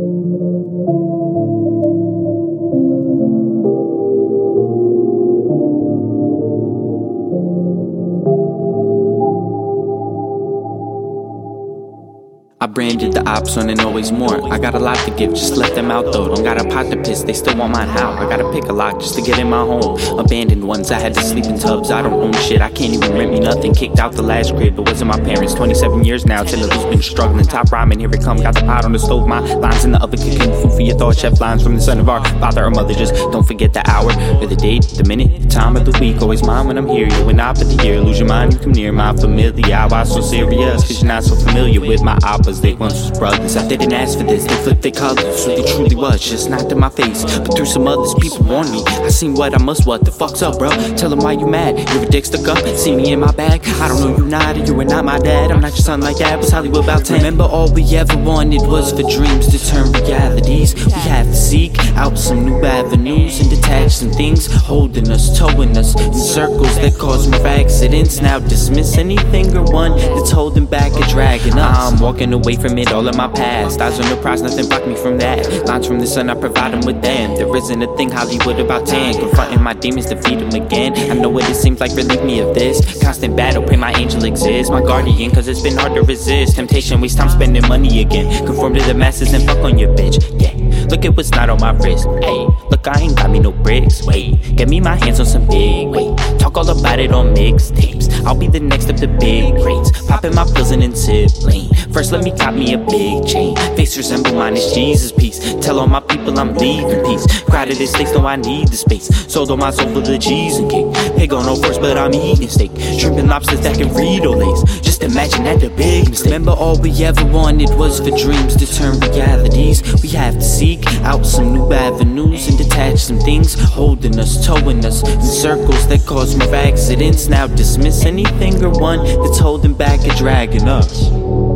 Thank you. I branded the ops on and always more. I got a lot to give, just let them out though. Don't got a pot to piss, they still want my how. I gotta pick a lock just to get in my home. Abandoned ones, I had to sleep in tubs. I don't own shit, I can't even rent me nothing. Kicked out the last crib, it wasn't my parents. 27 years now, who's been struggling. Top rhyming, here it come. Got the pot on the stove, my lines in the oven, cooking food for your thoughts. Chef lines from the son of our father or mother. Just don't forget the hour, or the date, the minute, the time of the week. Always mine when I'm here. You and I for the year. Lose your mind, you come near my familiar. Why so serious? Cause you're not so familiar with my oppas. They once was brothers. I didn't ask for this, they flipped their colors. So they truly was, just knocked in my face. But through some others, people warned me. I seen what I must, what the fuck's up, bro? Tell them why you mad. You're a dick stuck up, see me in my bag. I don't know you not, you are not my dad. I'm not your son like that, was Hollywood about 10. Remember, all we ever wanted was for dreams to turn realities. We have to seek out some new avenues and detach some things holding us, towing us in circles that cause more accidents. Now dismiss anything or one that's holding back or dragging us. I'm walking away from it all of my past. Eyes on the prize, nothing block me from that. Lines from the sun, I provide them with them. There isn't a thing Hollywood about 10. Confronting my demons, defeat them again. I know what it seems like, relieve me of this. Constant battle, pray my angel exists. My guardian, cause it's been hard to resist. Temptation, waste time spending money again. Conform to the masses and fuck on your bitch. Yeah. Look at what's not on my wrist. Hey, look, I ain't got me no bricks. Wait, get me my hands on some big weight. Talk all about it on mixtapes. I'll be the next of the big greats. Popping my pills and in lane. First, let me cop me a big chain. Face resemble mine is Jesus peace. Tell all my people I'm leaving peace. Crowded estates, know I need the space. Sold all my soul for the cheese and cake. Pig on no first, but I'm eating steak. Shrimp and lobsters that can Frito Lays. Just imagine that the big mistake. Remember, all we ever wanted was for dreams to turn realities. We have to seek out some new avenues and detach some things holding us, towing us in circles that cause more accidents. Now dismiss anything or one that's holding back or dragging us.